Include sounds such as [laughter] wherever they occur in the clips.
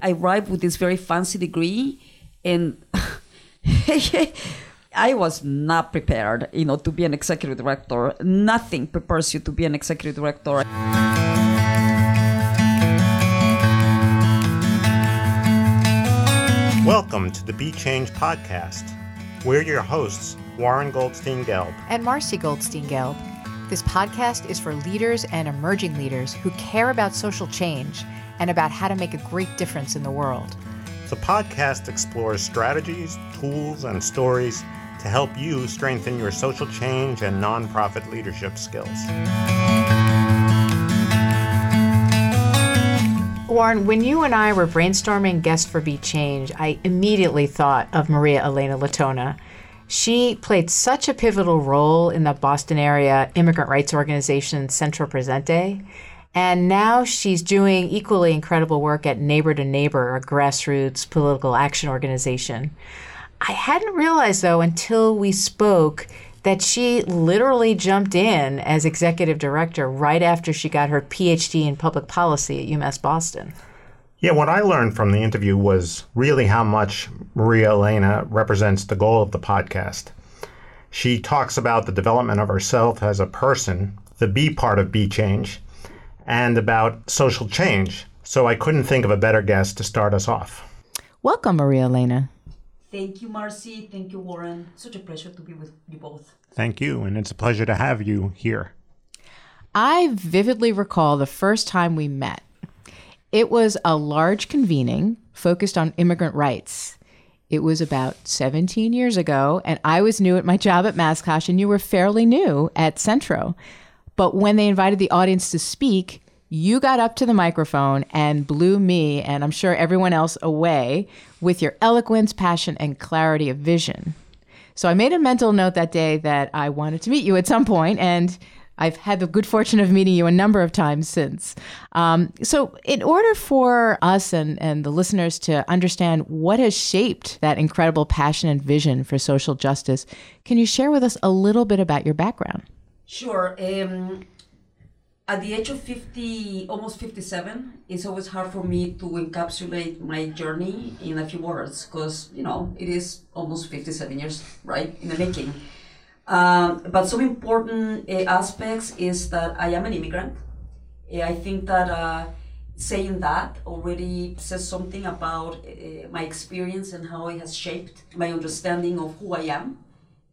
I arrived with this very fancy degree and [laughs] I was not prepared, you know, to be an executive director. Nothing prepares you to be an executive director. Welcome to the Be Change podcast. We're your hosts, Warren Goldstein Gelb and Marcy Goldstein Gelb. This podcast is for leaders and emerging leaders who care about social change and about how to make a great difference in the world. The podcast explores strategies, tools, and stories to help you strengthen your social change and nonprofit leadership skills. Warren, when you and I were brainstorming guests for Be Change, I immediately thought of Maria Elena Letona. She played such a pivotal role in the Boston area immigrant rights organization Centro Presente. And now she's doing equally incredible work at Neighbor to Neighbor, a grassroots political action organization. I hadn't realized, though, until we spoke, that she literally jumped in as executive director right after she got her PhD in public policy at UMass Boston. Yeah, what I learned from the interview was really how much Maria Elena represents the goal of the podcast. She talks about the development of herself as a person, the B part of B Change, and about social change. So I couldn't think of a better guest to start us off. Welcome, Maria Elena. Thank you, Marcy. Thank you, Warren. Such a pleasure to be with you both. Thank you, and it's a pleasure to have you here. I vividly recall the first time we met. It was a large convening focused on immigrant rights. It was about 17 years ago, and I was new at my job at MassCOSH, and you were fairly new at Centro. But when they invited the audience to speak, you got up to the microphone and blew me, and I'm sure everyone else, away with your eloquence, passion, and clarity of vision. So I made a mental note that day that I wanted to meet you at some point, and I've had the good fortune of meeting you a number of times since. Um, so, in order for us and, and the listeners to understand what has shaped that incredible passion and vision for social justice, can you share with us a little bit about your background? Sure. Um, at the age of 50, almost 57, it's always hard for me to encapsulate my journey in a few words because, you know, it is almost 57 years, right, in the making. Um, but some important uh, aspects is that I am an immigrant. Uh, I think that uh, saying that already says something about uh, my experience and how it has shaped my understanding of who I am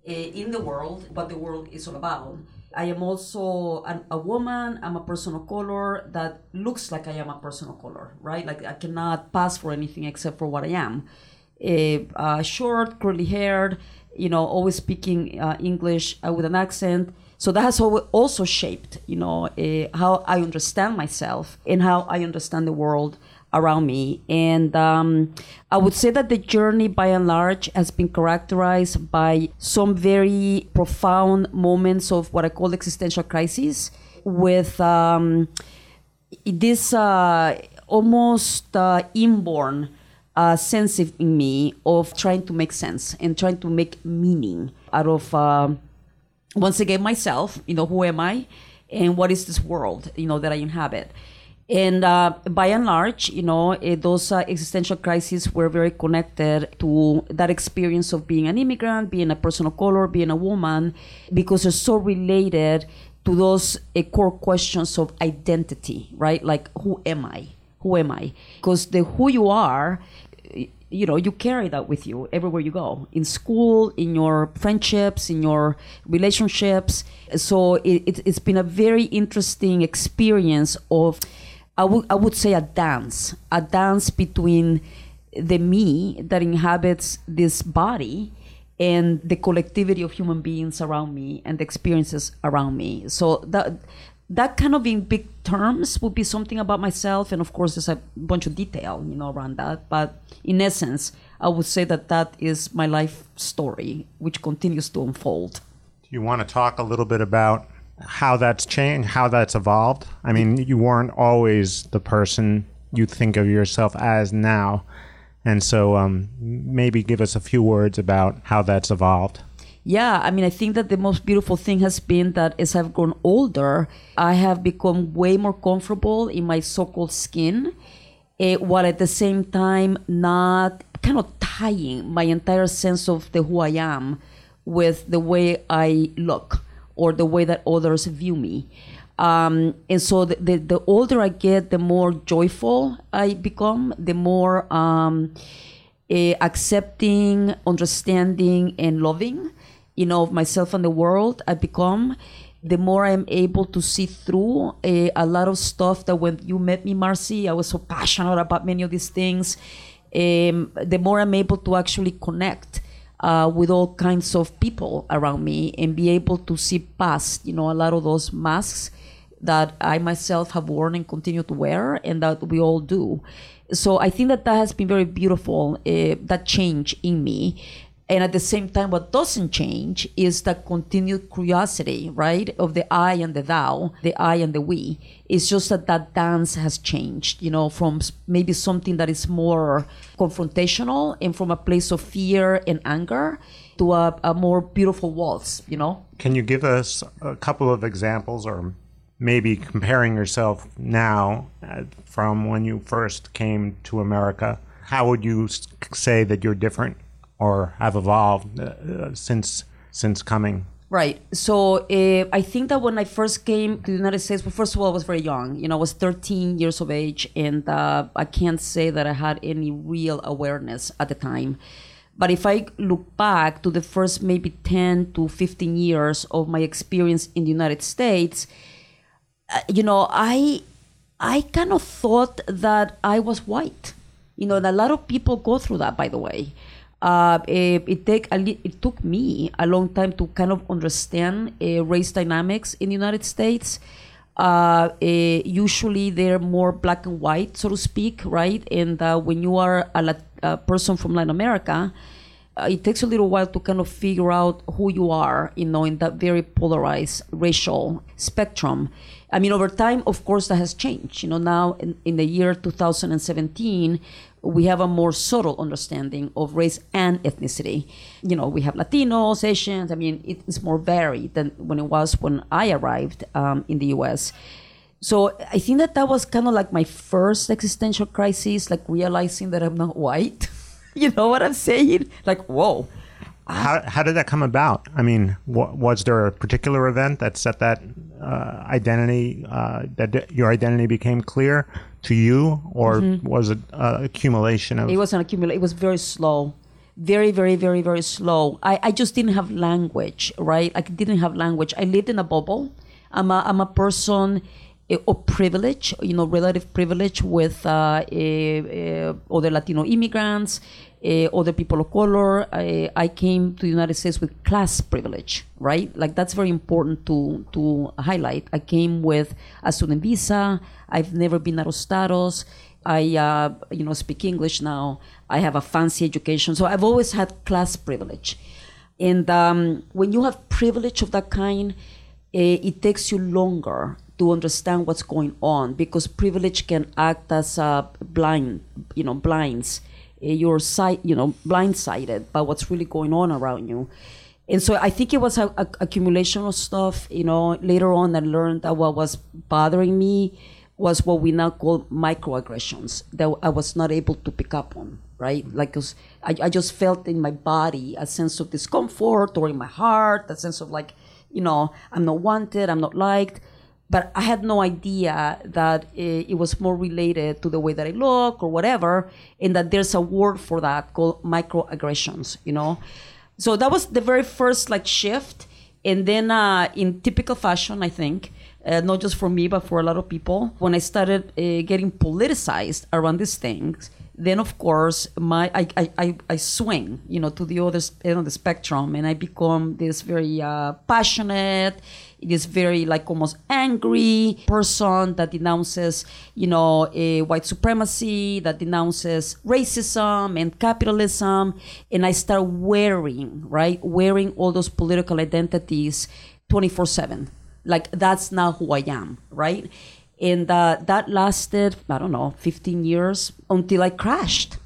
in the world, what the world is all about. I am also an, a woman. I'm a person of color that looks like I am a person of color, right? Like I cannot pass for anything except for what I am. Uh, short, curly haired, you know, always speaking uh, English uh, with an accent. So that has also shaped, you know, uh, how I understand myself and how I understand the world around me. And um, I would say that the journey by and large has been characterized by some very profound moments of what I call existential crisis with um, this uh, almost uh, inborn uh, sense in me of trying to make sense and trying to make meaning out of, um, once again, myself, you know, who am I? And what is this world, you know, that I inhabit? And uh, by and large, you know, uh, those uh, existential crises were very connected to that experience of being an immigrant, being a person of color, being a woman, because they're so related to those uh, core questions of identity, right? Like, who am I? Who am I? Because the who you are, you know, you carry that with you everywhere you go, in school, in your friendships, in your relationships. So it, it, it's been a very interesting experience of I would I would say a dance, a dance between the me that inhabits this body and the collectivity of human beings around me and the experiences around me. So that that kind of in big terms would be something about myself, and of course there's a bunch of detail, you know, around that. But in essence, I would say that that is my life story, which continues to unfold. Do you want to talk a little bit about how that's changed, how that's evolved. I mean, you weren't always the person you think of yourself as now. And so um, maybe give us a few words about how that's evolved. Yeah, I mean, I think that the most beautiful thing has been that as I've grown older, I have become way more comfortable in my so called skin. uh, while at the same time not kind of tying my entire sense of the who I am with the way I look or the way that others view me. Um, and so the, the, the, older I get, the more joyful I become, the more um, uh, accepting, understanding, and loving, you know, of myself and the world I become. The more I'm able to see through uh, a lot of stuff that when you met me, Marcy, I was so passionate about many of these things. Um, the more I'm able to actually connect uh, with all kinds of people around me and be able to see past, you know, a lot of those masks that I myself have worn and continue to wear, and that we all do. So I think that that has been very beautiful, uh, that change in me. And at the same time, what doesn't change is that continued curiosity, right, of the I and the thou, the I and the we. It's just that that dance has changed, you know, from maybe something that is more confrontational and from a place of fear and anger to a, a more beautiful waltz, you know. Can you give us a couple of examples or maybe comparing yourself now uh, from when you first came to America, how would you say that you're different or have evolved uh, since since coming? Right. So uh, I think that when I first came to the United States, well, first of all, I was very young. You know, I was 13 years of age, and uh, I can't say that I had any real awareness at the time. But if I look back to the first maybe 10 to 15 years of my experience in the United States, uh, you know, I I kind of thought that I was white. You know, and a lot of people go through that, by the way. Uh, it, it, take a, it took me a long time to kind of understand uh, race dynamics in the United States. Uh, uh usually they're more black and white, so to speak, right? And uh, when you are a, a, person from Latin America, uh, it takes a little while to kind of figure out who you are, you know, in that very polarized racial spectrum. I mean, over time, of course, that has changed. You know, now in, in the year 2017, we have a more subtle understanding of race and ethnicity. You know, we have Latinos, Asians. I mean, it's more varied than when it was when I arrived um, in the U.S. So I think that that was kind of like my first existential crisis, like realizing that I'm not white. [laughs] you know what I'm saying? Like, whoa. How, how did that come about? I mean, was there a particular event that set that uh, identity uh, that your identity became clear to you, or mm-hmm. was it uh, accumulation of? It was an accumulation. It was very slow, very, very, very, very slow. I, I just didn't have language, right? I didn't have language. I lived in a bubble. I'm a, I'm a person eh, of privilege, you know, relative privilege with uh, uh, other Latino immigrants other people of color. I, I, came to the United States with class privilege, right? Like that's very important to to highlight. I came with a student visa. I've never been a status. I uh, you know speak English now. I have a fancy education, so I've always had class privilege. And um, when you have privilege of that kind, it takes you longer to understand what's going on because privilege can act as a blind, you know, blinds uh, you're sight, you know, blindsided by what's really going on around you. And so I think it was a, a, accumulation of stuff. You know, later on I learned that what was bothering me was what we now call microaggressions that I was not able to pick up on. Right, like cause I, I just felt in my body a sense of discomfort, or in my heart a sense of like, you know, I'm not wanted, I'm not liked but I had no idea that it, it, was more related to the way that I look or whatever, and that there's a word for that called microaggressions, you know. So that was the very first like shift, and then uh, in typical fashion, I think, uh, not just for me but for a lot of people, when I started uh, getting politicized around these things, then of course my I, I, I swing you know to the other end of the spectrum and I become this very uh, passionate this very like almost angry person that denounces you know white supremacy that denounces racism and capitalism. And I start wearing right wearing all those political identities 24 7 like that's now who I am right? And uh, that lasted i don't know 15 years until i crashed.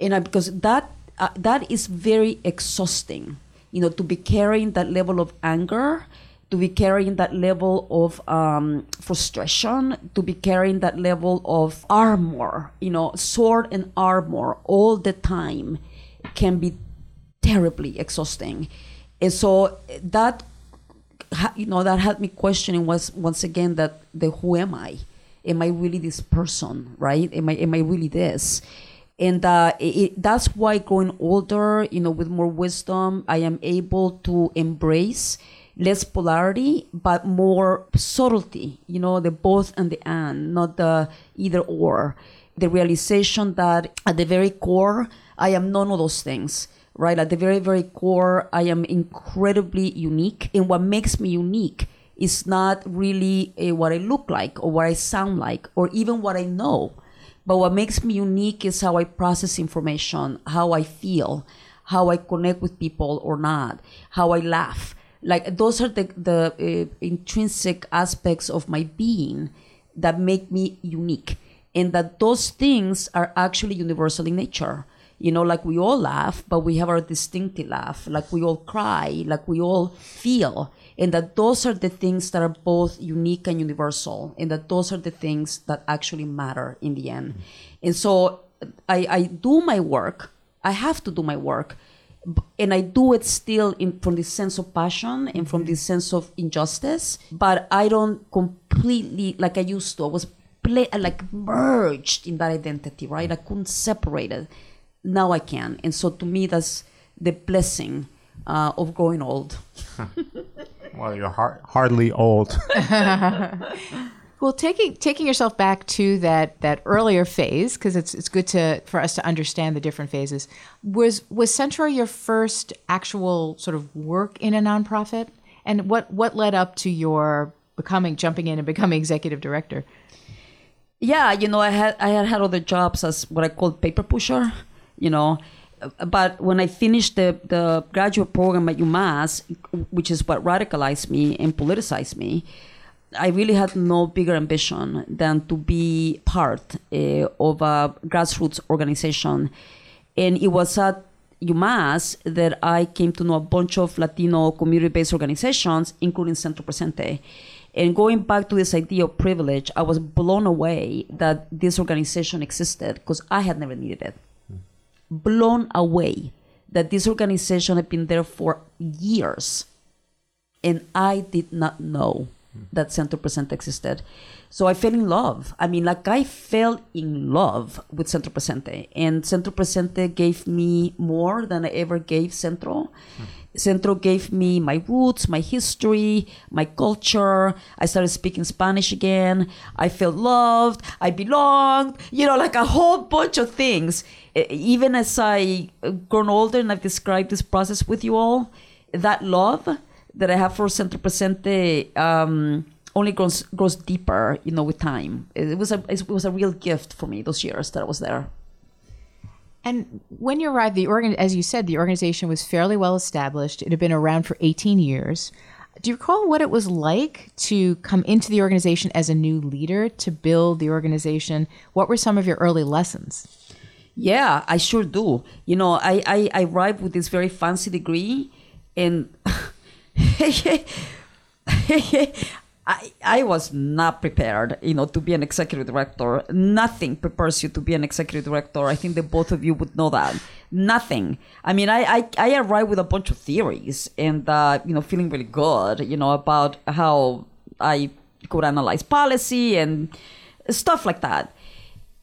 And I, because that uh, that is very exhausting you know to be carrying that level of anger to be carrying that level of um, frustration, to be carrying that level of armor, you know, sword and armor all the time can be terribly exhausting. And so that, you know, that had me questioning was once again that the who am I? Am I really this person, right? Am I am I really this? and uh, it, that's why growing older you know with more wisdom i am able to embrace less polarity but more subtlety you know the both and the and not the either or. The realization that at the very core i am none of those things right? At the very very core i am incredibly unique. And what makes me unique is not really uh, what i look like or what i sound like or even what i know. But what makes me unique is how I process information, how I feel, how I connect with people or not, how I laugh. Like those are the the uh, intrinsic aspects of my being that make me unique, and that those things are actually universal in nature. You know, like we all laugh, but we have our distinctive laugh. Like we all cry, like we all feel and that those are the things that are both unique and universal, and that those are the things that actually matter in the end. And so I, I do my work, I have to do my work, and I do it still in, from this sense of passion and from this sense of injustice, but I don't completely, like I used to, I was play, like merged in that identity, right? I couldn't separate it. Now I can. And so to me, that's the blessing uh, of growing old. [laughs] Well, you're har- hardly old. [laughs] [laughs] well, taking taking yourself back to that that earlier phase because it's it's good to for us to understand the different phases. Was was Centro your first actual sort of work in a nonprofit, and what what led up to your becoming jumping in and becoming executive director? Yeah, you know, I had I had had other jobs as what I called paper pusher. You know, but when I finished the, the graduate program at UMass, which is what radicalized me and politicized me, I really had no bigger ambition than to be part uh, of a grassroots organization. And it was at UMass that I came to know a bunch of Latino community based organizations, including Centro Presente. And going back to this idea of privilege, I was blown away that this organization existed because I had never needed it blown away that this organization had been there for years and I did not know that Centro Presente existed. So I fell in love. I mean, like I fell in love with Centro Presente, and Centro Presente gave me more than I ever gave Centro. Mm. Centro gave me my roots, my history, my culture. I started speaking Spanish again. I felt loved. I belonged. You know, like a whole bunch of things. Even as I grown older and I've described this process with you all, that love that I have for Centro Presente. Um, only grows grows deeper, you know, with time. It was a it was a real gift for me those years that I was there. And when you arrived, the organ, as you said, the organization was fairly well established. It had been around for 18 years. Do you recall what it was like to come into the organization as a new leader to build the organization? What were some of your early lessons? Yeah, I sure do. You know, I I, I arrived with this very fancy degree, and [laughs] [laughs] I, I was not prepared, you know, to be an executive director. Nothing prepares you to be an executive director. I think that both of you would know that. Nothing. I mean, I, I, I arrived with a bunch of theories and, uh, you know, feeling really good, you know, about how I could analyze policy and stuff like that.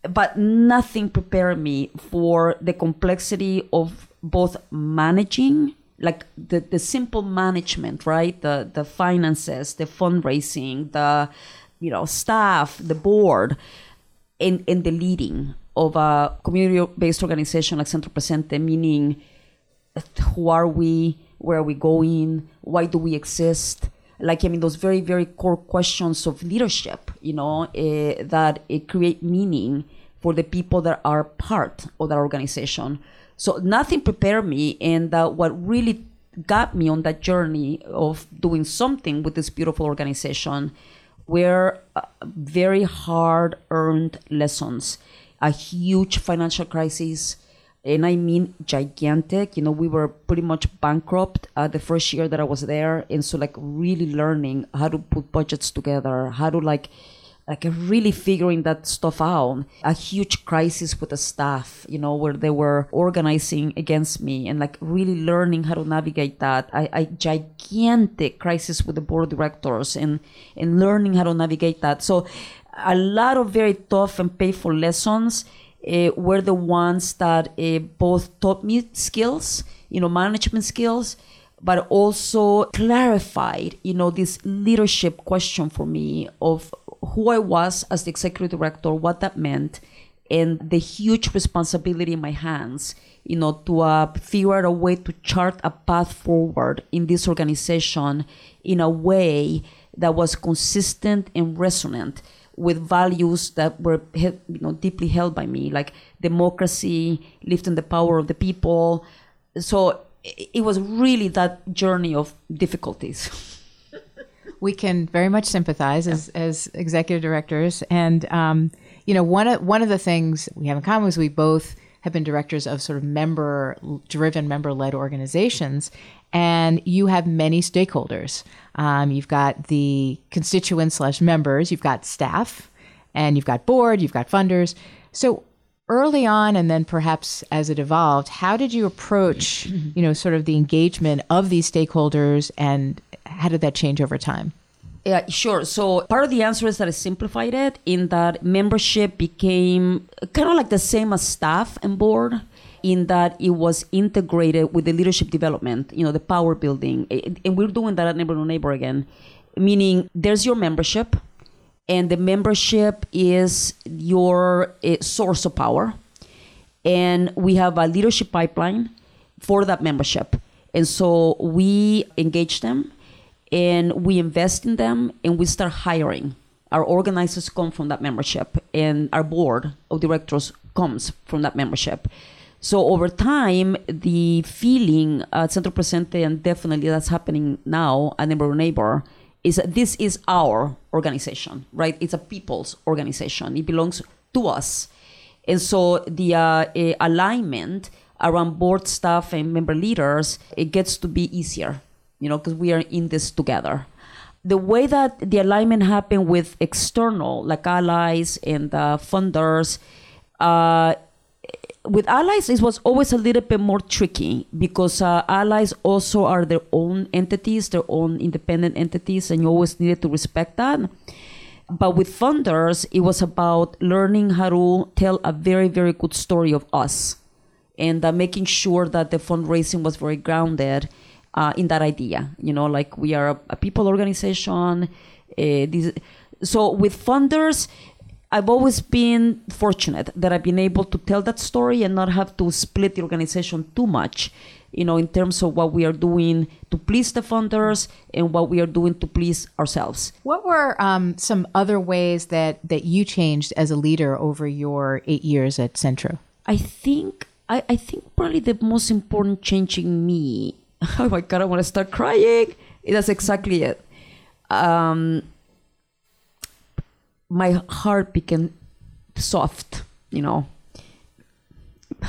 But nothing prepared me for the complexity of both managing like the, the simple management, right? The the finances, the fundraising, the you know staff, the board, and, and the leading of a community-based organization like Centro Presente, meaning who are we, where are we going, why do we exist? Like I mean, those very very core questions of leadership, you know, uh, that it create meaning for the people that are part of that organization. So nothing prepared me, and uh, what really got me on that journey of doing something with this beautiful organization were uh, very hard earned lessons. A huge financial crisis, and I mean gigantic. You know, we were pretty much bankrupt uh, the first year that I was there, and so like really learning how to put budgets together, how to like like really figuring that stuff out. A huge crisis with the staff, you know, where they were organizing against me and like really learning how to navigate that. I, I gigantic crisis with the board directors and and learning how to navigate that. So a lot of very tough and painful lessons uh, were the ones that uh, both taught me skills, you know, management skills, but also clarified, you know, this leadership question for me of who I was as the executive director, what that meant, and the huge responsibility in my hands, you know, to uh, figure out a way to chart a path forward in this organization in a way that was consistent and resonant with values that were you know deeply held by me like democracy lifting the power of the people. So it was really that journey of difficulties [laughs] we can very much sympathize as, as executive directors and um, you know one of one of the things we have in common is we both have been directors of sort of member driven member led organizations and you have many stakeholders. Um, you've got the constituents slash members, you've got staff, and you've got board, you've got funders. So early on, and then perhaps as it evolved, how did you approach, you know, sort of the engagement of these stakeholders, and how did that change over time? Yeah, sure. So part of the answer is that I simplified it in that membership became kind of like the same as staff and board in that it was integrated with the leadership development, you know, the power building. And we're doing that at Neighbor to Neighbor again, meaning there's your membership, and the membership is your uh, source of power. And we have a leadership pipeline for that membership. And so we engage them and we invest in them and we start hiring. Our organizers come from that membership, and our board of directors comes from that membership. So over time, the feeling at Centro Presente, and definitely that's happening now at Neighbor Neighbor, is that this is our organization, right? It's a people's organization. It belongs to us. And so the uh, alignment around board staff and member leaders, it gets to be easier, you know, because we are in this together. The way that the alignment happened with external, like allies and uh, funders, uh, with allies it was always a little bit more tricky because uh, allies also are their own entities their own independent entities and you always needed to respect that but with funders it was about learning how to tell a very very good story of us and uh, making sure that the fundraising was very grounded uh, in that idea you know like we are a, a people organization uh, this, so with funders I've always been fortunate that I've been able to tell that story and not have to split the organization too much, you know, in terms of what we are doing to please the funders and what we are doing to please ourselves. What were um, some other ways that, that you changed as a leader over your eight years at Centro? I think I, I think probably the most important change in me. [laughs] Oh my god, I want to start crying. That's exactly it. Um, my heart became soft, you know.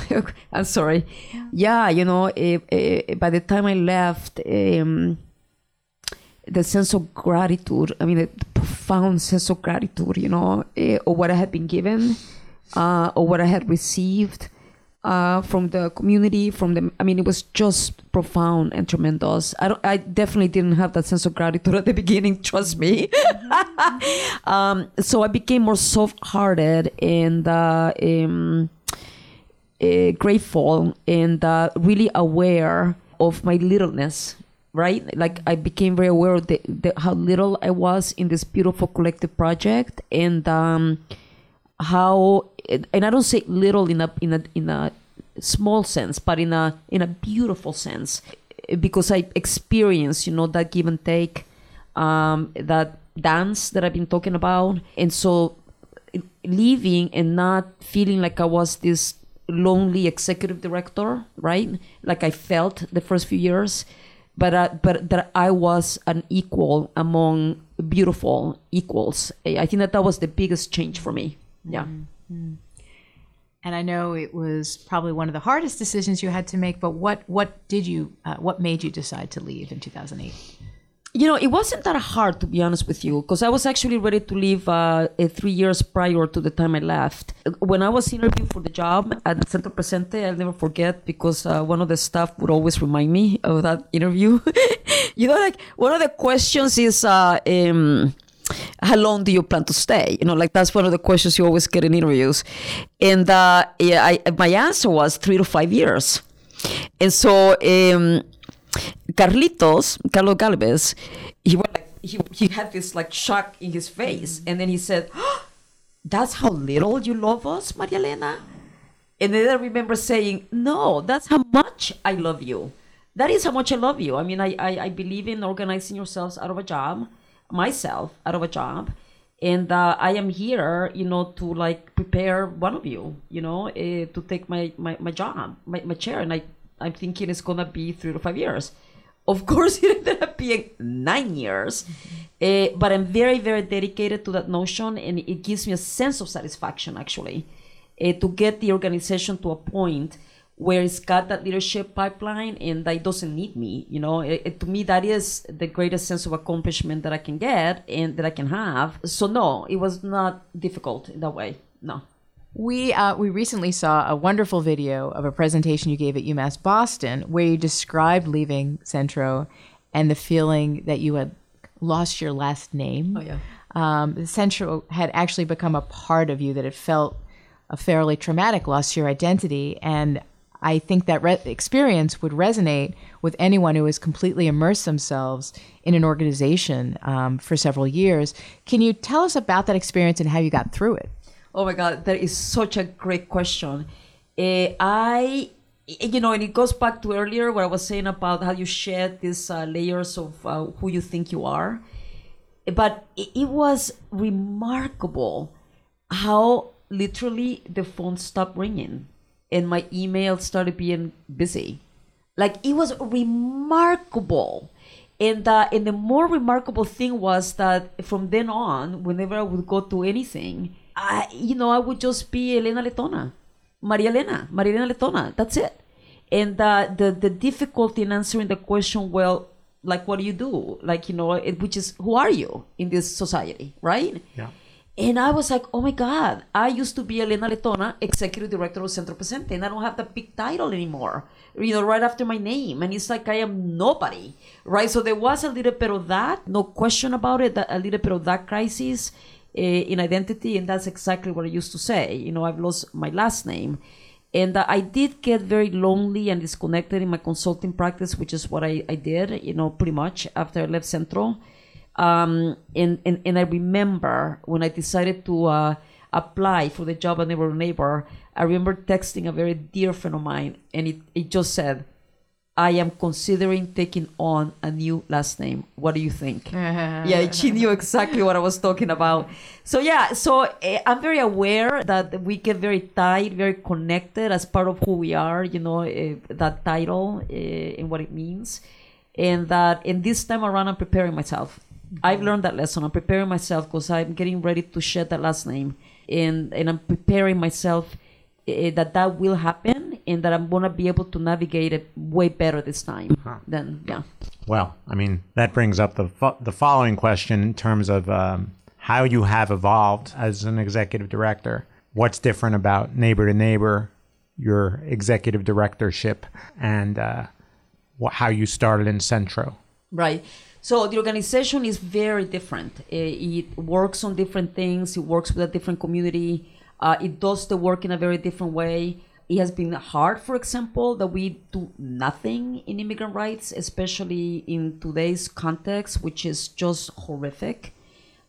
[laughs] I'm sorry. Yeah, you know, eh, eh, by the time I left, um, the sense of gratitude, I mean, the profound sense of gratitude, you know, eh, of what I had been given, uh, or what I had received, uh, from the community, from the. I mean, it was just profound and tremendous. I don't. I definitely didn't have that sense of gratitude at the [laughs] beginning. Trust me. [laughs] um, so I became more soft-hearted and uh, um, uh, grateful and uh, really aware of my littleness. Right, like I became very aware of the, the, how little I was in this beautiful collective project, and um, how and I don't say little in a in a in a small sense, but in a in a beautiful sense, because I experience you know that give and take, um, that dance that I've been talking about, and so leaving and not feeling like I was this lonely executive director, right? Like I felt the first few years, but uh, but that I was an equal among beautiful equals. I think that that was the biggest change for me. Yeah. Mm-hmm. and I know it was probably one of the hardest decisions you had to make. But what what did you uh, what made you decide to leave in 2008? You know, it wasn't that hard to be honest with you, because I was actually ready to leave uh, uh, three years prior to the time I left. When I was interviewing for the job at Centro Presente, I'll never forget because uh, one of the staff would always remind me of that interview. [laughs] you know, like one of the questions is, uh, um, how long do you plan to stay? You know, like that's one of the questions you always get in interviews. And uh, yeah, I, my answer was three to five years. And so, um, Carlitos, Carlos Galvez, he went like, he, he had this like shock in his face, and then he said, oh, "That's how little you love us, Maria Elena." And then I remember saying, "No, that's how much I love you. That is how much I love you. I mean, I I, I believe in organizing yourselves out of a job, myself out of a job." and uh, I am here, you know, to like prepare one of you, you know, uh, to take my, my, my job, my, my chair. And I, I'm thinking it's going to be three to five years. Of course, [laughs] it ended up being nine years. Uh, but I'm very, very dedicated to that notion. And it gives me a sense of satisfaction, actually, uh, to get the organization to a point where it's got that leadership pipeline and that it doesn't need me. You know, it, it, to me, that is the greatest sense of accomplishment that I can get and that I can have. So, no, it was not difficult in that way. No. We uh, we recently saw a wonderful video of a presentation you gave at UMass Boston where you described leaving Centro and the feeling that you had lost your last name. Oh yeah. Um, Centro had actually become a part of you that it felt a fairly traumatic loss to your identity, and I think that re- experience would resonate with anyone who has completely immersed themselves in an organization um, for several years. Can you tell us about that experience and how you got through it? Oh my God, that is such a great question. Uh, I, you know, and it goes back to earlier what I was saying about how you shed these uh, layers of uh, who you think you are. But it, it was remarkable how literally the phone stopped ringing and my email started being busy. Like it was remarkable. And, uh, and the more remarkable thing was that from then on, whenever I would go to anything, I, you know, I would just be Elena Letona, Maria Elena, Maria Elena Letona. That's it. And uh, the the difficulty in answering the question, well, like, what do you do? Like, you know, it, which is, who are you in this society, right? Yeah. And I was like, oh my God, I used to be Elena Letona, executive director of Centro Presente, and I don't have the big title anymore, you know, right after my name. And it's like I am nobody, right? So there was a little bit of that, no question about it, a little bit of that crisis uh, in identity. And that's exactly what I used to say. You know, I've lost my last name. And uh, I did get very lonely and disconnected in my consulting practice, which is what I, I did, you know, pretty much after I left Centro. Um, and, and, and I remember when I decided to uh, apply for the job at Neighbor Neighbor, I remember texting a very dear friend of mine, and it, it just said, I am considering taking on a new last name. What do you think? [laughs] yeah, she knew exactly what I was talking about. So yeah, so uh, I'm very aware that we get very tied, very connected as part of who we are. You know, uh, that title uh, and what it means, and that in this time around, I'm preparing myself. I've learned that lesson. I'm preparing myself because I'm getting ready to shed that last name, and and I'm preparing myself uh, that that will happen, and that I'm gonna be able to navigate it way better this time. Huh. Then yeah. Well, I mean, that brings up the fo- the following question in terms of um, how you have evolved as an executive director. What's different about neighbor to neighbor, your executive directorship, and uh, how you started in Centro? Right. So the organization is very different. Uh, It works on different things. It works with a different community. Uh, it does the work in a very different way. It has been hard, for example, that we do nothing in immigrant rights, especially in today's context, which is just horrific.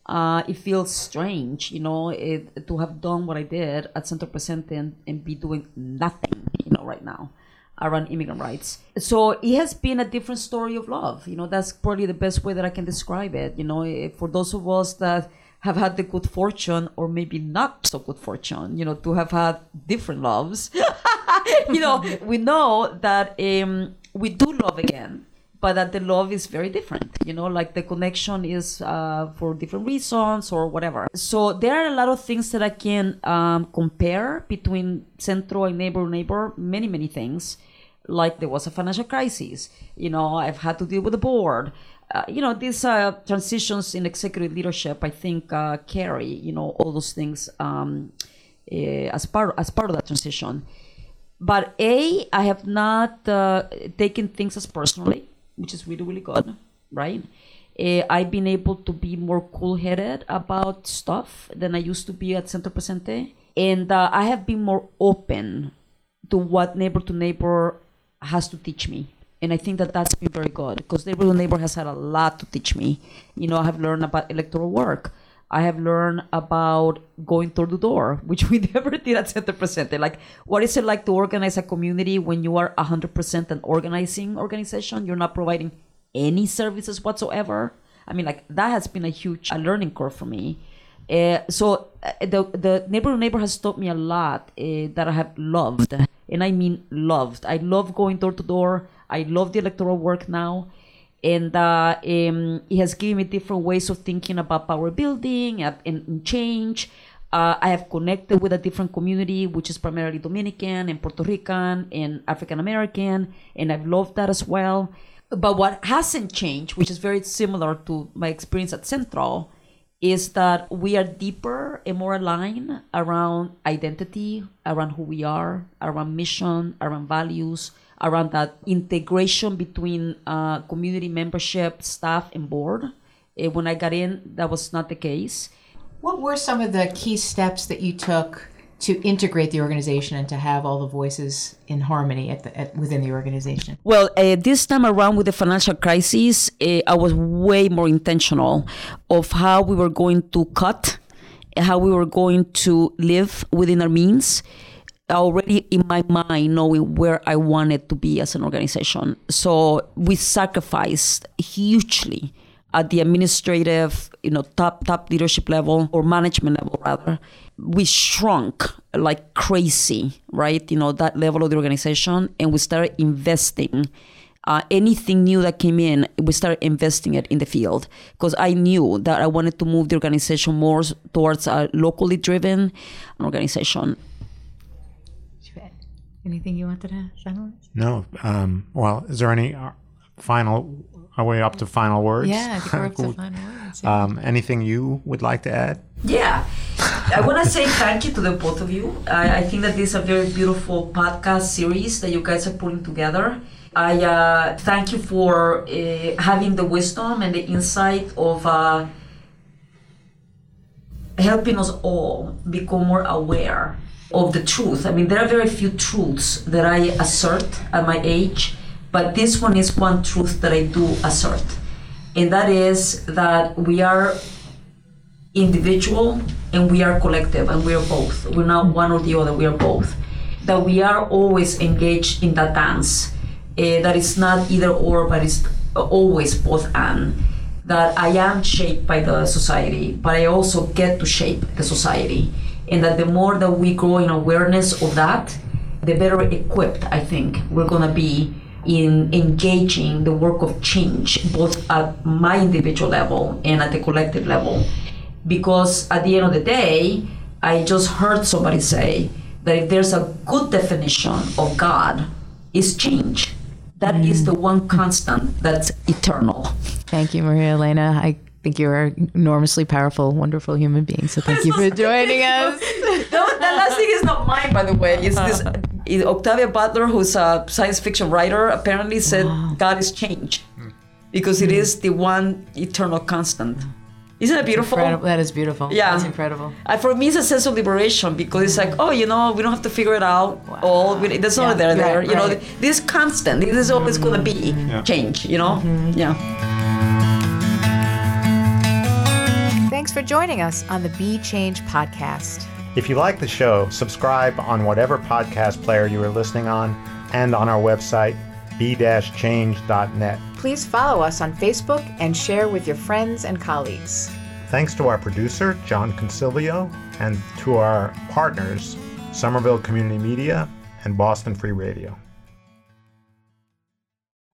Uh, it feels strange, you know, it, to have done what I did at Centro Presente and, and be doing nothing, you know, right now around immigrant rights. So it has been a different story of love. You know, that's probably the best way that I can describe it. You know, eh, for those of us that have had the good fortune or maybe not so good fortune, you know, to have had different loves, [laughs] you know, [laughs] we know that um, we do love again but that the love is very different you know like the connection is uh, for different reasons or whatever so there are a lot of things that i can um, compare between centro and neighbor neighbor many many things like there was a financial crisis. You know i've had to deal with the board. Uh, you know these uh, transitions in executive leadership i think uh, carry you know all those things um, eh, as part as part of that transition. But a i have not uh, taken things as personally which is really really good right? Uh, i've been able to be more cool-headed about stuff than i used to be at centro presente. And uh, i have been more open to what neighbor to neighbor has to teach me and i think that that's been very good because neighbor to neighbor has had a lot to teach me you know i have learned about electoral work I have learned about going door to door, [laughs] which we never did at Centro Presente. Like, what is it like to organize a community when you are 100% an organizing organization? You're not providing any services whatsoever. I mean, like, that has been a huge a learning curve for me. Uh, so, uh, the, the neighbor neighbor has taught me a lot uh, that I have loved. And I mean, loved. I love going door to door. I love the electoral work now and uh, um, it has given me different ways of thinking about power building and, and change. Uh, I have connected with a different community, which is primarily Dominican and Puerto Rican and African American, and I've loved that as well. But what hasn't changed, which is very similar to my experience at Central, is that we are deeper and more aligned around identity, around who we are, around mission, around values, around that integration between uh, community membership, staff, and board. Uh, when I got in, that was not the case. What were some of the key steps that you took to integrate the organization and to have all the voices in harmony at the, at, within the organization? Well, uh, this time around with the financial crisis, uh, I was way more intentional of how we were going to cut, how we were going to live within our means already in my mind knowing where I wanted to be as an organization. So we sacrificed hugely at the administrative, you know, top top leadership level or management level rather. We shrunk like crazy, right? You know, that level of the organization and we started investing uh, anything new that came in, we started investing it in the field because I knew that I wanted to move the organization more towards a locally driven organization. Anything you wanted to add, No. Um, well, is there any uh, final, are we up to final words? Yeah, I we're up [laughs] to final words. Yeah. Um, anything you would like to add? Yeah. I want to say thank you to the both of you. I, I, think that this is a very beautiful podcast series that you guys are putting together. I uh, thank you for uh, having the wisdom and the insight of uh, helping us all become more aware of the truth. I mean, there are very few truths that I assert at my age, but this one is one truth that I do assert. And that is that we are individual and we are collective, and we are both. We're not one or the other, we are both. That we are always engaged in that dance. Uh, that it's not either or, but it's always both and. That I am shaped by the society, but I also get to shape the society and that the more that we grow in awareness of that, the better equipped I think we're gonna be in engaging the work of change, both at my individual level and at the collective level. Because at the end of the day, I just heard somebody say that if there's a good definition of God, is change. That mm. is the one constant that's eternal. Thank you, Maria Elena. I think you're an enormously powerful, wonderful human being. So thank you for [laughs] joining us. no, that last thing is not mine, by the way. It's this uh, Octavia Butler, who's a science fiction writer, apparently said wow. God is change because it is the one eternal constant. Isn't that beautiful? Incredible. That is beautiful. Yeah, that's incredible. Uh, for me, it's a sense of liberation because it's like, oh, you know, we don't have to figure it out. Wow. All there's yeah. no there, there. Right, you right. know, this constant. This is always going to be yeah. change. You know, mm-hmm. yeah. Thanks for joining us on the Be Change podcast. If you like the show, subscribe on whatever podcast player you are listening on and on our website, b-change.net. Please follow us on Facebook and share with your friends and colleagues. Thanks to our producer, John Consilio, and to our partners, Somerville Community Media and Boston Free Radio.